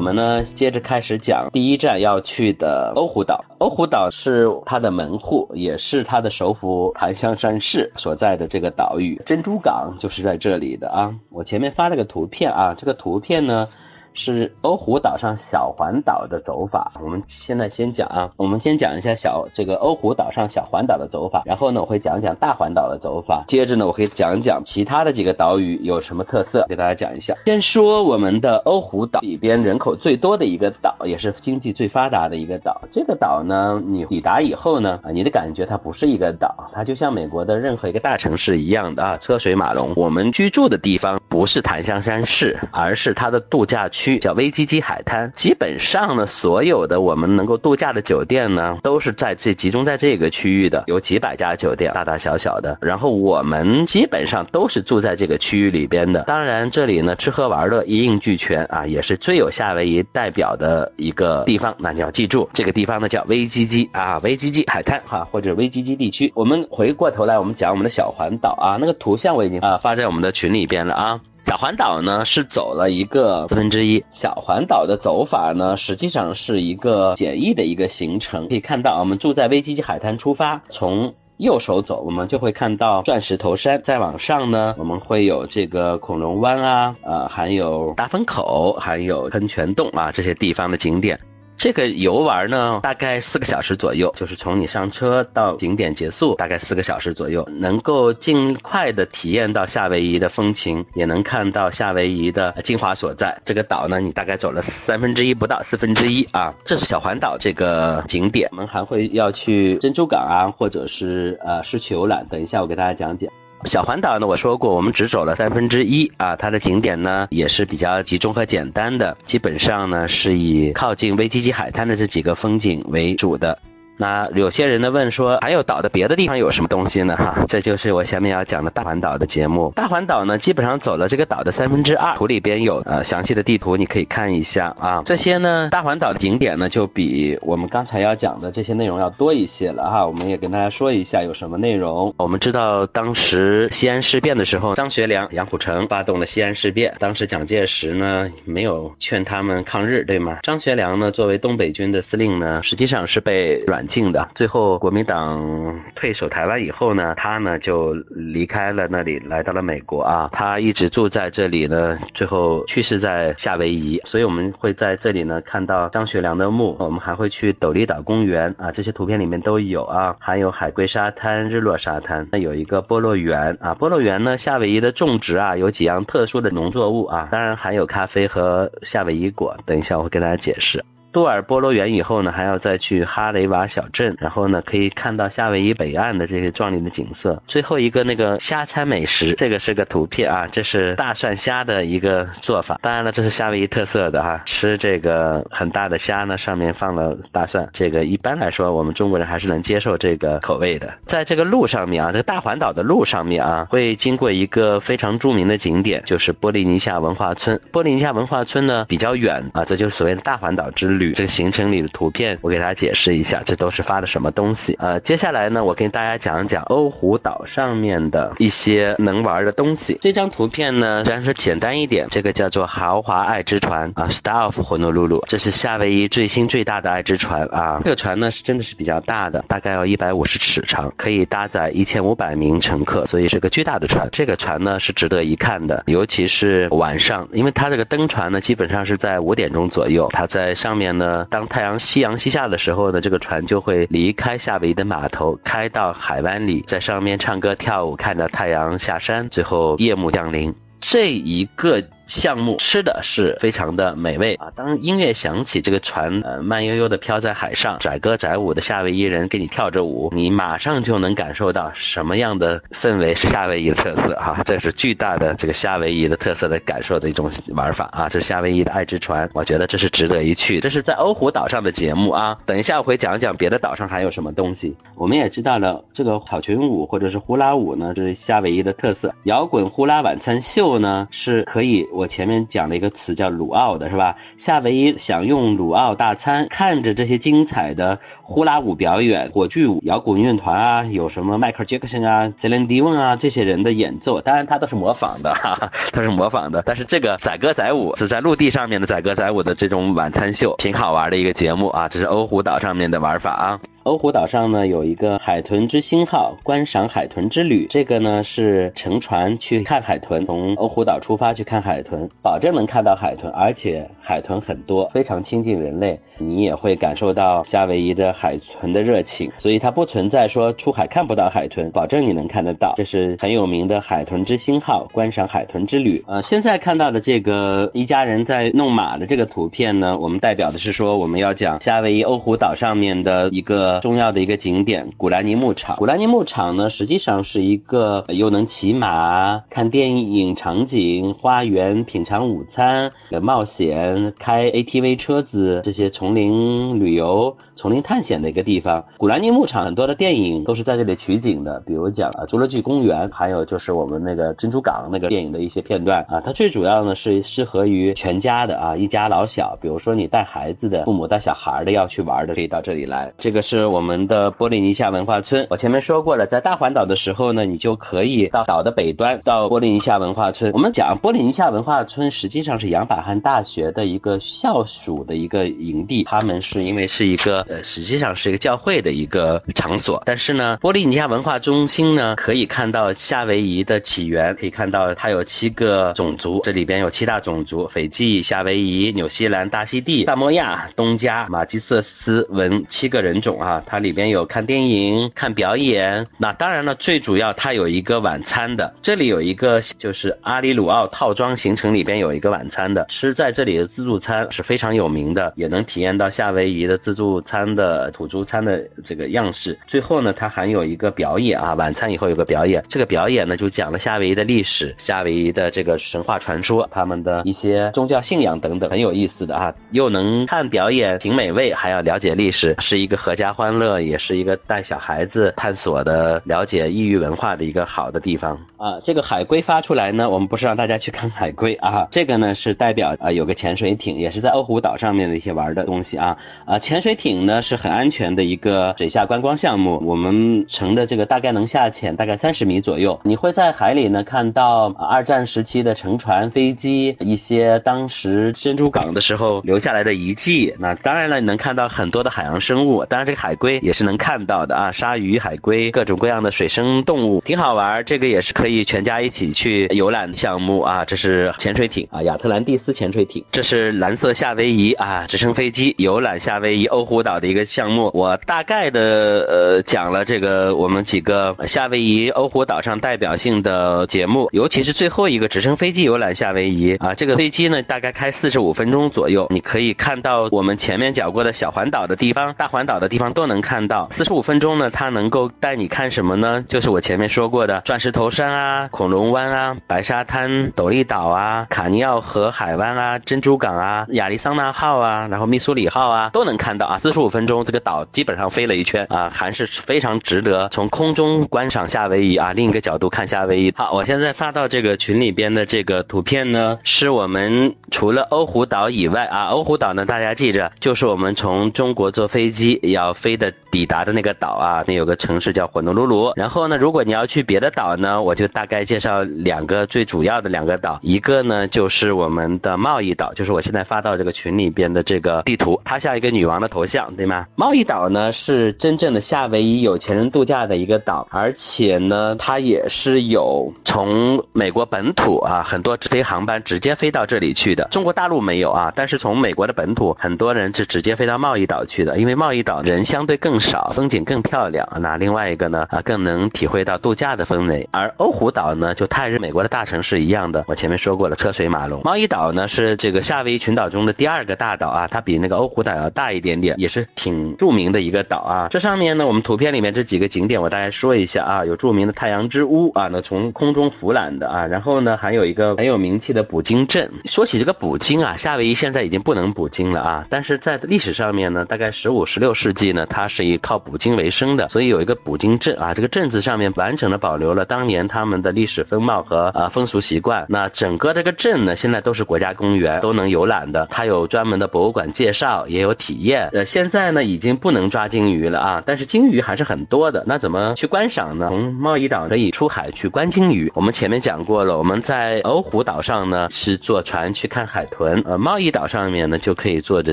我们呢接着开始讲第一站要去的欧胡岛。欧胡岛是它的门户，也是它的首府檀香山市所在的这个岛屿。珍珠港就是在这里的啊。我前面发了个图片啊，这个图片呢。是欧胡岛上小环岛的走法。我们现在先讲啊，我们先讲一下小这个欧胡岛上小环岛的走法，然后呢，我会讲讲大环岛的走法，接着呢，我会讲讲其他的几个岛屿有什么特色，给大家讲一下。先说我们的欧胡岛里边人口最多的一个岛，也是经济最发达的一个岛。这个岛呢，你抵达以后呢，啊，你的感觉它不是一个岛，它就像美国的任何一个大城市一样的啊，车水马龙。我们居住的地方不是檀香山市，而是它的度假区。区叫威基基海滩，基本上呢，所有的我们能够度假的酒店呢，都是在这集中在这个区域的，有几百家酒店，大大小小的。然后我们基本上都是住在这个区域里边的。当然，这里呢吃喝玩乐一应俱全啊，也是最有夏威夷代表的一个地方。那你要记住，这个地方呢叫威基基啊，威基基海滩哈，或者威基基地区。我们回过头来，我们讲我们的小环岛啊，那个图像我已经啊发在我们的群里边了啊。小环岛呢是走了一个四分之一。小环岛的走法呢，实际上是一个简易的一个行程。可以看到，我们住在威基基海滩出发，从右手走，我们就会看到钻石头山。再往上呢，我们会有这个恐龙湾啊，呃，还有大风口，还有喷泉洞啊这些地方的景点。这个游玩呢，大概四个小时左右，就是从你上车到景点结束，大概四个小时左右，能够尽快的体验到夏威夷的风情，也能看到夏威夷的精华所在。这个岛呢，你大概走了三分之一不到四分之一啊。这是小环岛这个景点，我们还会要去珍珠港啊，或者是呃市区游览。等一下我给大家讲解。小环岛呢，我说过，我们只走了三分之一啊，它的景点呢也是比较集中和简单的，基本上呢是以靠近威基基海滩的这几个风景为主的。那有些人呢问说，还有岛的别的地方有什么东西呢？哈，这就是我下面要讲的大环岛的节目。大环岛呢，基本上走了这个岛的三分之二，图里边有呃详细的地图，你可以看一下啊。这些呢，大环岛的景点呢，就比我们刚才要讲的这些内容要多一些了哈。我们也跟大家说一下有什么内容。我们知道当时西安事变的时候，张学良、杨虎城发动了西安事变，当时蒋介石呢没有劝他们抗日，对吗？张学良呢作为东北军的司令呢，实际上是被软。境的，最后国民党退守台湾以后呢，他呢就离开了那里，来到了美国啊。他一直住在这里呢，最后去世在夏威夷。所以我们会在这里呢看到张学良的墓。我们还会去斗笠岛公园啊，这些图片里面都有啊。还有海龟沙滩、日落沙滩，那有一个菠萝园啊。菠萝园呢，夏威夷的种植啊有几样特殊的农作物啊，当然还有咖啡和夏威夷果。等一下我会跟大家解释。杜尔波罗园以后呢，还要再去哈雷瓦小镇，然后呢可以看到夏威夷北岸的这些壮丽的景色。最后一个那个虾餐美食，这个是个图片啊，这是大蒜虾的一个做法。当然了，这是夏威夷特色的哈，吃这个很大的虾呢，上面放了大蒜。这个一般来说，我们中国人还是能接受这个口味的。在这个路上面啊，这个大环岛的路上面啊，会经过一个非常著名的景点，就是波利尼夏文化村。波利尼夏文化村呢比较远啊，这就是所谓的大环岛之旅。这个行程里的图片，我给大家解释一下，这都是发的什么东西。呃，接下来呢，我跟大家讲讲欧胡岛上面的一些能玩的东西。这张图片呢，虽然说简单一点，这个叫做豪华爱之船啊，Star of Honolulu，这是夏威夷最新最大的爱之船啊。这个船呢是真的是比较大的，大概要一百五十尺长，可以搭载一千五百名乘客，所以是个巨大的船。这个船呢是值得一看的，尤其是晚上，因为它这个登船呢基本上是在五点钟左右，它在上面。呢，当太阳夕阳西下的时候呢，这个船就会离开夏威夷的码头，开到海湾里，在上面唱歌跳舞，看到太阳下山，最后夜幕降临。这一个。项目吃的是非常的美味啊！当音乐响起，这个船呃慢悠悠的飘在海上，载歌载舞的夏威夷人给你跳着舞，你马上就能感受到什么样的氛围是夏威夷的特色哈！这是巨大的这个夏威夷的特色的感受的一种玩法啊！这是夏威夷的爱之船，我觉得这是值得一去。这是在欧胡岛上的节目啊！等一下我会讲讲别的岛上还有什么东西。我们也知道了，这个草裙舞或者是呼啦舞呢，是夏威夷的特色。摇滚呼啦晚餐秀呢，是可以。我前面讲了一个词叫鲁奥的是吧？夏威夷享用鲁奥大餐，看着这些精彩的呼啦舞表演、火炬舞、摇滚乐团啊，有什么迈克尔杰克逊啊、Celine Dion 啊这些人的演奏，当然他都是模仿的，哈哈，他是模仿的。但是这个载歌载舞是在陆地上面的载歌载舞的这种晚餐秀，挺好玩的一个节目啊，这是欧胡岛上面的玩法啊。欧胡岛上呢有一个海豚之星号观赏海豚之旅，这个呢是乘船去看海豚，从欧胡岛出发去看海豚，保证能看到海豚，而且海豚很多，非常亲近人类，你也会感受到夏威夷的海豚的热情，所以它不存在说出海看不到海豚，保证你能看得到。这是很有名的海豚之星号观赏海豚之旅。呃，现在看到的这个一家人在弄马的这个图片呢，我们代表的是说我们要讲夏威夷欧胡岛上面的一个。重要的一个景点古兰尼牧场。古兰尼牧场呢，实际上是一个又能骑马、看电影场景、花园、品尝午餐、冒险、开 ATV 车子这些从丛林旅游、丛林探险的一个地方。古兰尼牧场很多的电影都是在这里取景的，比如讲啊《侏罗纪公园》，还有就是我们那个珍珠港那个电影的一些片段啊。它最主要呢是适合于全家的啊，一家老小，比如说你带孩子的、父母带小孩的要去玩的，可以到这里来。这个是。我们的波利尼西亚文化村。我前面说过了，在大环岛的时候呢，你就可以到岛的北端，到波利尼西亚文化村。我们讲波利尼西亚文化村实际上是杨百翰大学的一个校属的一个营地，他们是因为是一个呃，实际上是一个教会的一个场所。但是呢，波利尼亚文化中心呢，可以看到夏威夷的起源，可以看到它有七个种族，这里边有七大种族：斐济、夏威夷、纽西兰、大溪地、萨摩亚、东加、马基瑟斯文七个人种。啊，它里边有看电影、看表演，那当然了，最主要它有一个晚餐的。这里有一个就是阿里鲁奥套装行程里边有一个晚餐的，吃在这里的自助餐是非常有名的，也能体验到夏威夷的自助餐的土著餐的这个样式。最后呢，它还有一个表演啊，晚餐以后有个表演，这个表演呢就讲了夏威夷的历史、夏威夷的这个神话传说、他们的一些宗教信仰等等，很有意思的啊，又能看表演、品美味，还要了解历史，是一个合家。欢乐也是一个带小孩子探索的、了解异域文化的一个好的地方啊。这个海龟发出来呢，我们不是让大家去看海龟啊，这个呢是代表啊有个潜水艇，也是在欧胡岛上面的一些玩的东西啊。啊，潜水艇呢是很安全的一个水下观光项目，我们乘的这个大概能下潜大概三十米左右，你会在海里呢看到二战时期的乘船、飞机，一些当时珍珠港的时候留下来的遗迹。那当然了，你能看到很多的海洋生物，当然这个海。海龟也是能看到的啊，鲨鱼、海龟，各种各样的水生动物，挺好玩。这个也是可以全家一起去游览项目啊。这是潜水艇啊，亚特兰蒂斯潜水艇。这是蓝色夏威夷啊，直升飞机游览夏威夷欧胡岛的一个项目。我大概的呃讲了这个我们几个夏威夷欧胡岛上代表性的节目，尤其是最后一个直升飞机游览夏威夷啊。这个飞机呢大概开四十五分钟左右，你可以看到我们前面讲过的小环岛的地方、大环岛的地方。都能看到，四十五分钟呢，它能够带你看什么呢？就是我前面说过的钻石头山啊、恐龙湾啊、白沙滩、斗笠岛啊、卡尼奥河海湾啊、珍珠港啊、亚利桑那号啊，然后密苏苏里号啊，都能看到啊。四十五分钟，这个岛基本上飞了一圈啊，还是非常值得从空中观赏夏威夷啊，另一个角度看夏威夷。好，我现在发到这个群里边的这个图片呢，是我们除了欧胡岛以外啊，欧胡岛呢，大家记着，就是我们从中国坐飞机要飞。的抵达的那个岛啊，那有个城市叫火奴鲁鲁。然后呢，如果你要去别的岛呢，我就大概介绍两个最主要的两个岛。一个呢就是我们的贸易岛，就是我现在发到这个群里边的这个地图，它像一个女王的头像，对吗？贸易岛呢是真正的夏威夷有钱人度假的一个岛，而且呢，它也是有从美国本土啊很多直飞航班直接飞到这里去的。中国大陆没有啊，但是从美国的本土很多人是直接飞到贸易岛去的，因为贸易岛人相对更少，风景更漂亮。那另外一个呢，啊，更能体会到度假的氛围。而欧胡岛呢，就泰日美国的大城市一样的，我前面说过了，车水马龙。贸易岛呢是这个夏威夷群岛中的第二个大岛啊，它比那欧胡岛要大一点点，也是挺著名的一个岛啊。这上面呢，我们图片里面这几个景点，我大概说一下啊，有著名的太阳之屋啊，那从空中俯览的啊，然后呢，还有一个很有名气的捕鲸镇。说起这个捕鲸啊，夏威夷现在已经不能捕鲸了啊，但是在历史上面呢，大概十五、十六世纪呢，它是以靠捕鲸为生的，所以有一个捕鲸镇啊，这个镇子上面完整的保留了当年他们的历史风貌和啊风俗习惯。那整个这个镇呢，现在都是国家公园，都能游览的。它有专门的博物馆介绍，照也有体验。呃，现在呢已经不能抓鲸鱼了啊，但是鲸鱼还是很多的。那怎么去观赏呢？从贸易岛可以出海去观鲸鱼。我们前面讲过了，我们在欧胡岛上呢是坐船去看海豚，呃，贸易岛上面呢就可以坐着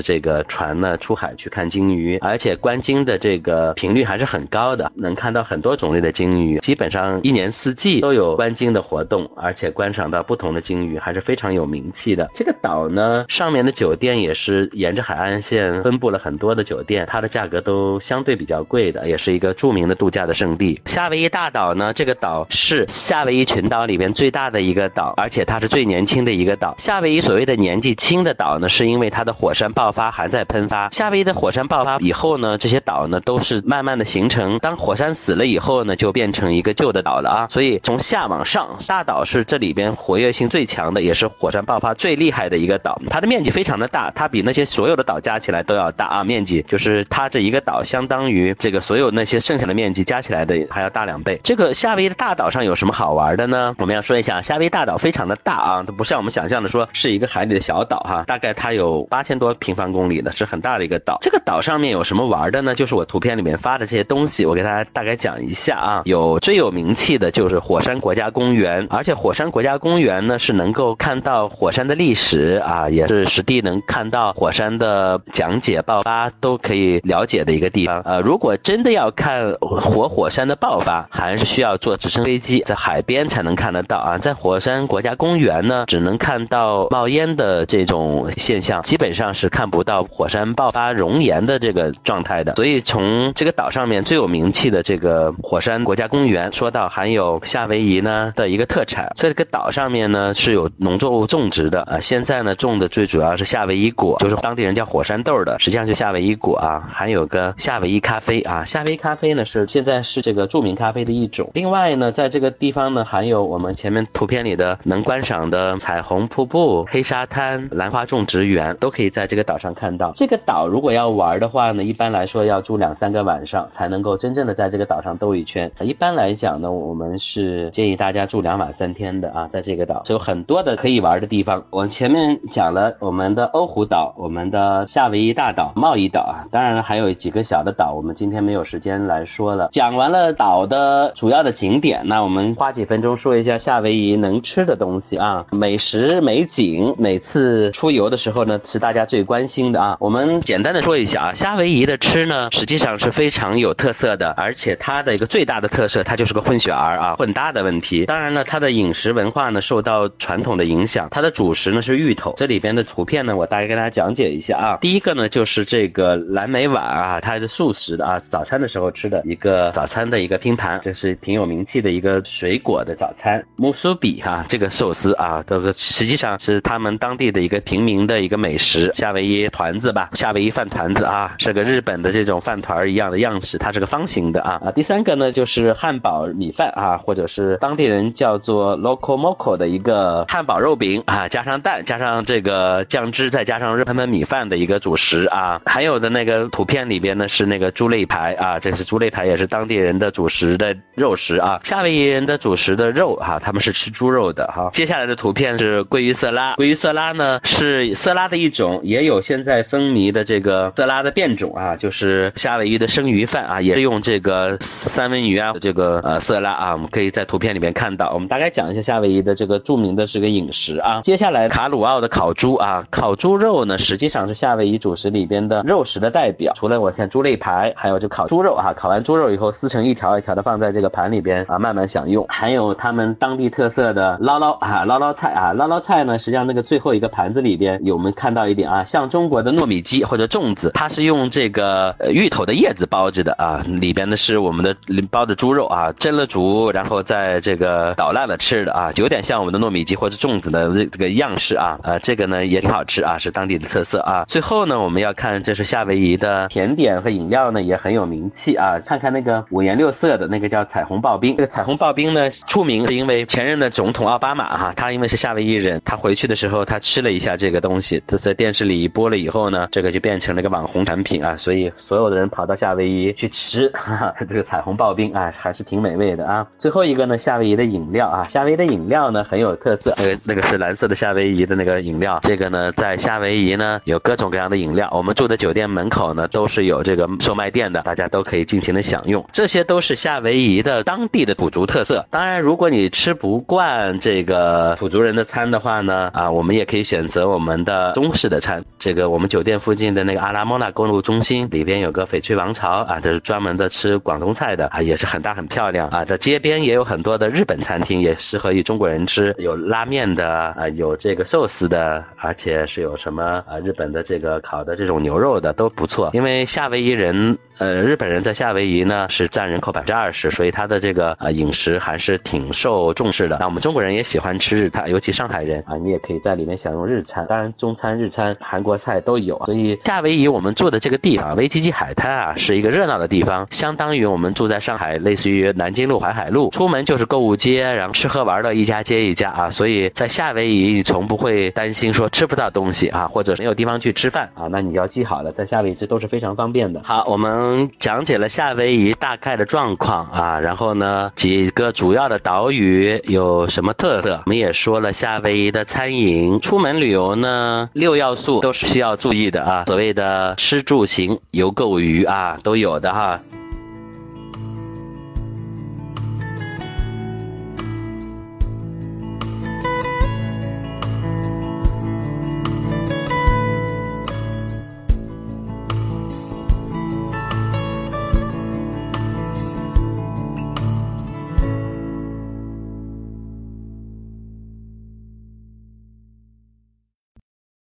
这个船呢出海去看鲸鱼，而且观鲸的这个频率还是很高的，能看到很多种类的鲸鱼，基本上一年四季都有观鲸的活动，而且观赏到不同的鲸鱼还是非常有名气的。这个岛呢上面的酒店也是沿着海岸线分布了很多的酒店，它的价格都相对比较贵的，也是一个著名的度假的圣地。夏威夷大岛呢，这个岛是夏威夷群岛里边最大的一个岛，而且它是最年轻的一个岛。夏威夷所谓的年纪轻的岛呢，是因为它的火山爆发还在喷发。夏威夷的火山爆发以后呢，这些岛呢都是慢慢的形成。当火山死了以后呢，就变成一个旧的岛了啊。所以从下往上，大岛是这里边活跃性最强的，也是火山爆发最厉害的一个岛。它的面积非常的大，它比那些所有的岛加起来都要大啊。面积就是它这一个岛相当于这个所有那些剩下的面积加起来的还要大两倍。这个夏威夷的大岛上有什么好玩的呢？我们要说一下，夏威夷大岛非常的大啊，它不像我们想象的说是一个海里的小岛哈，大概它有八千多平方公里的，是很大的一个岛。这个岛上面有什么玩的呢？就是我图片里面发的这些东西，我给大家大概讲一下啊。有最有名气的就是火山国家公园，而且火山国家公园呢是能够看到火山的历史啊，也是实地能看到火山的呃讲解、爆发都可以了解的一个地方。呃，如果真的要看活火山的爆发，还是需要坐直升飞机在海边才能看得到啊。在火山国家公园呢，只能看到冒烟的这种现象，基本上是看不到火山爆发熔岩的这个状态的。所以从这个岛上面最有名气的这个火山国家公园说到，还有夏威夷呢的一个特产，这个岛上面呢是有农作物种植的啊。现在呢种的最主要是夏威夷果，就是当地人叫火山豆的，实际上是夏威夷果啊。还有个夏威夷咖啡啊，夏威夷咖啡呢是现在是这个著名咖啡的一种。另外呢，在这个地方呢还有我们前面图片里的能观赏的彩虹瀑布、黑沙滩、兰花种植园，都可以在这个岛上看到。这个岛如果要玩的话呢，一般来说要住两三个晚上才能够真正的在这个岛上兜一圈。一般来讲呢，我们是建议大家住两晚三天的啊，在这个岛有很多的可以玩的地方。我前面讲了我们的欧胡岛、我们的夏威夷大岛、贸易岛啊，当然还有几个小的岛，我们今天没有时间来说了。讲完了岛的主要的景点，那我们花几分钟说一下夏威夷能吃的东西啊，美食美景，每次出游的时候呢，是大家最关心的啊。我们简单的说一下啊，夏威夷的吃呢，实际上是非常有特色的，而且它的一个最大的特色，它就是个混血儿啊，混搭的问题。当然了，它的饮食文化呢，受到传统的影响，它的主食呢是芋头。这里边的图片呢，我大概跟大家讲解一下啊。第一个呢，就是这个蓝莓碗啊，它是素食的啊，早餐的时候吃的一个早餐的一个拼盘，这是挺有名气的一个水果的早餐。木苏比哈，这个寿司啊，这个实际上是他们当地的一个平民的一个美食，夏威夷团子吧，夏威夷饭团子啊，是个日本的这种饭团一样的样式，它是个方形的啊啊。第三个呢，就是汉堡米饭啊，或者是当地人叫做 loco moco 的一个汉堡肉饼啊，加上蛋，加上这个酱汁，再加上热腾腾米饭的一个主食啊。还有的那个图片里边呢是那个猪肋排啊，这是猪肋排，也是当地人的主食的肉食啊。夏威夷人的主食的肉哈，他们是吃猪肉的哈。接下来的图片是鲑鱼色拉，鲑鱼色拉呢是色拉的一种，也有现在风靡的这个色拉的变种啊，就是夏威夷的生鱼饭啊，也是用这个三文鱼啊这个呃色拉啊，我们可以在图片里面看到。我们大概讲一下夏威夷的这个著名的这个饮食啊。接下来卡鲁奥的烤猪啊，烤猪肉呢实际上是夏威夷主食里边的肉食的代表。除了我看猪肋排，还有就烤猪肉啊，烤完猪肉以后撕成一条一条的放在这个盘里边啊，慢慢享用。还有他们当地特色的捞捞啊，捞捞菜啊，捞捞菜呢，实际上那个最后一个盘子里边有我们看到一点啊，像中国的糯米鸡或者粽子，它是用这个芋头的叶子包着的啊，里边呢是我们的包的猪肉啊，蒸了煮，然后在这个捣烂了吃的啊，有点像我们的糯米鸡或者粽子的这个样式啊，呃，这个呢也挺好吃啊，是当地的特色啊。最后呢，我们要看这是夏威夷的甜点和饮料呢也很有名气啊，看看那个五颜六色的那个叫彩虹刨冰。这个彩虹刨冰呢出名是因为前任的总统奥巴马哈，他因为是夏威夷人，他回去的时候他吃了一下这个东西，他在电视里一播了以后呢，这个就变成了一个网红产品啊，所以所有的人跑到夏威夷去吃哈哈 这个彩虹刨冰啊，还是挺美味的啊。最后一个呢，夏威夷的饮料啊，夏威夷的饮料呢很有特色，那个那个是蓝色的夏威夷的那个饮料，这个呢在夏威夷呢有各各种各样的饮料，我们住的酒店门口呢都是有这个售卖店的，大家都可以尽情的享用，这些都是夏威夷的当地的土族特色。当然，如果你吃不惯这个土族人的餐的话呢，啊，我们也可以选择我们的中式的餐。这个我们酒店附近的那个阿拉莫纳公路中心里边有个翡翠王朝啊，这是专门的吃广东菜的啊，也是很大很漂亮啊。在街边也有很多的日本餐厅，也适合于中国人吃，有拉面的啊，有这个寿司的，而且是有什么啊日本的这个烤的这种牛肉的都不错。因为夏威夷人，呃，日本人在夏威夷呢是占人口百分之二十，所以他的这个呃饮食还是挺受重视的。那我们中国人也喜欢吃日餐，尤其上海人啊，你也可以在里面享用日餐，当然中餐、日餐、韩国菜都有。所以夏威夷我们住的这个地方，威基基海滩啊，是一个热闹的地方，相当于我们住在上海，类似于南京路、淮海路，出门就是购物街，然后吃喝玩乐一家接一家啊。所以在夏威夷，你从不会担心说吃不到东西啊，或者没有地方去去吃饭啊。那你要记好了，在夏威夷这都是非常方便的。好，我们讲解了夏威夷大概的状况啊，然后呢，几个主要的岛屿有什么特色？我们也说了夏威夷的餐饮。出门旅游呢，六要素都是需要注意的啊。所谓的吃住行游购娱啊，都有的哈。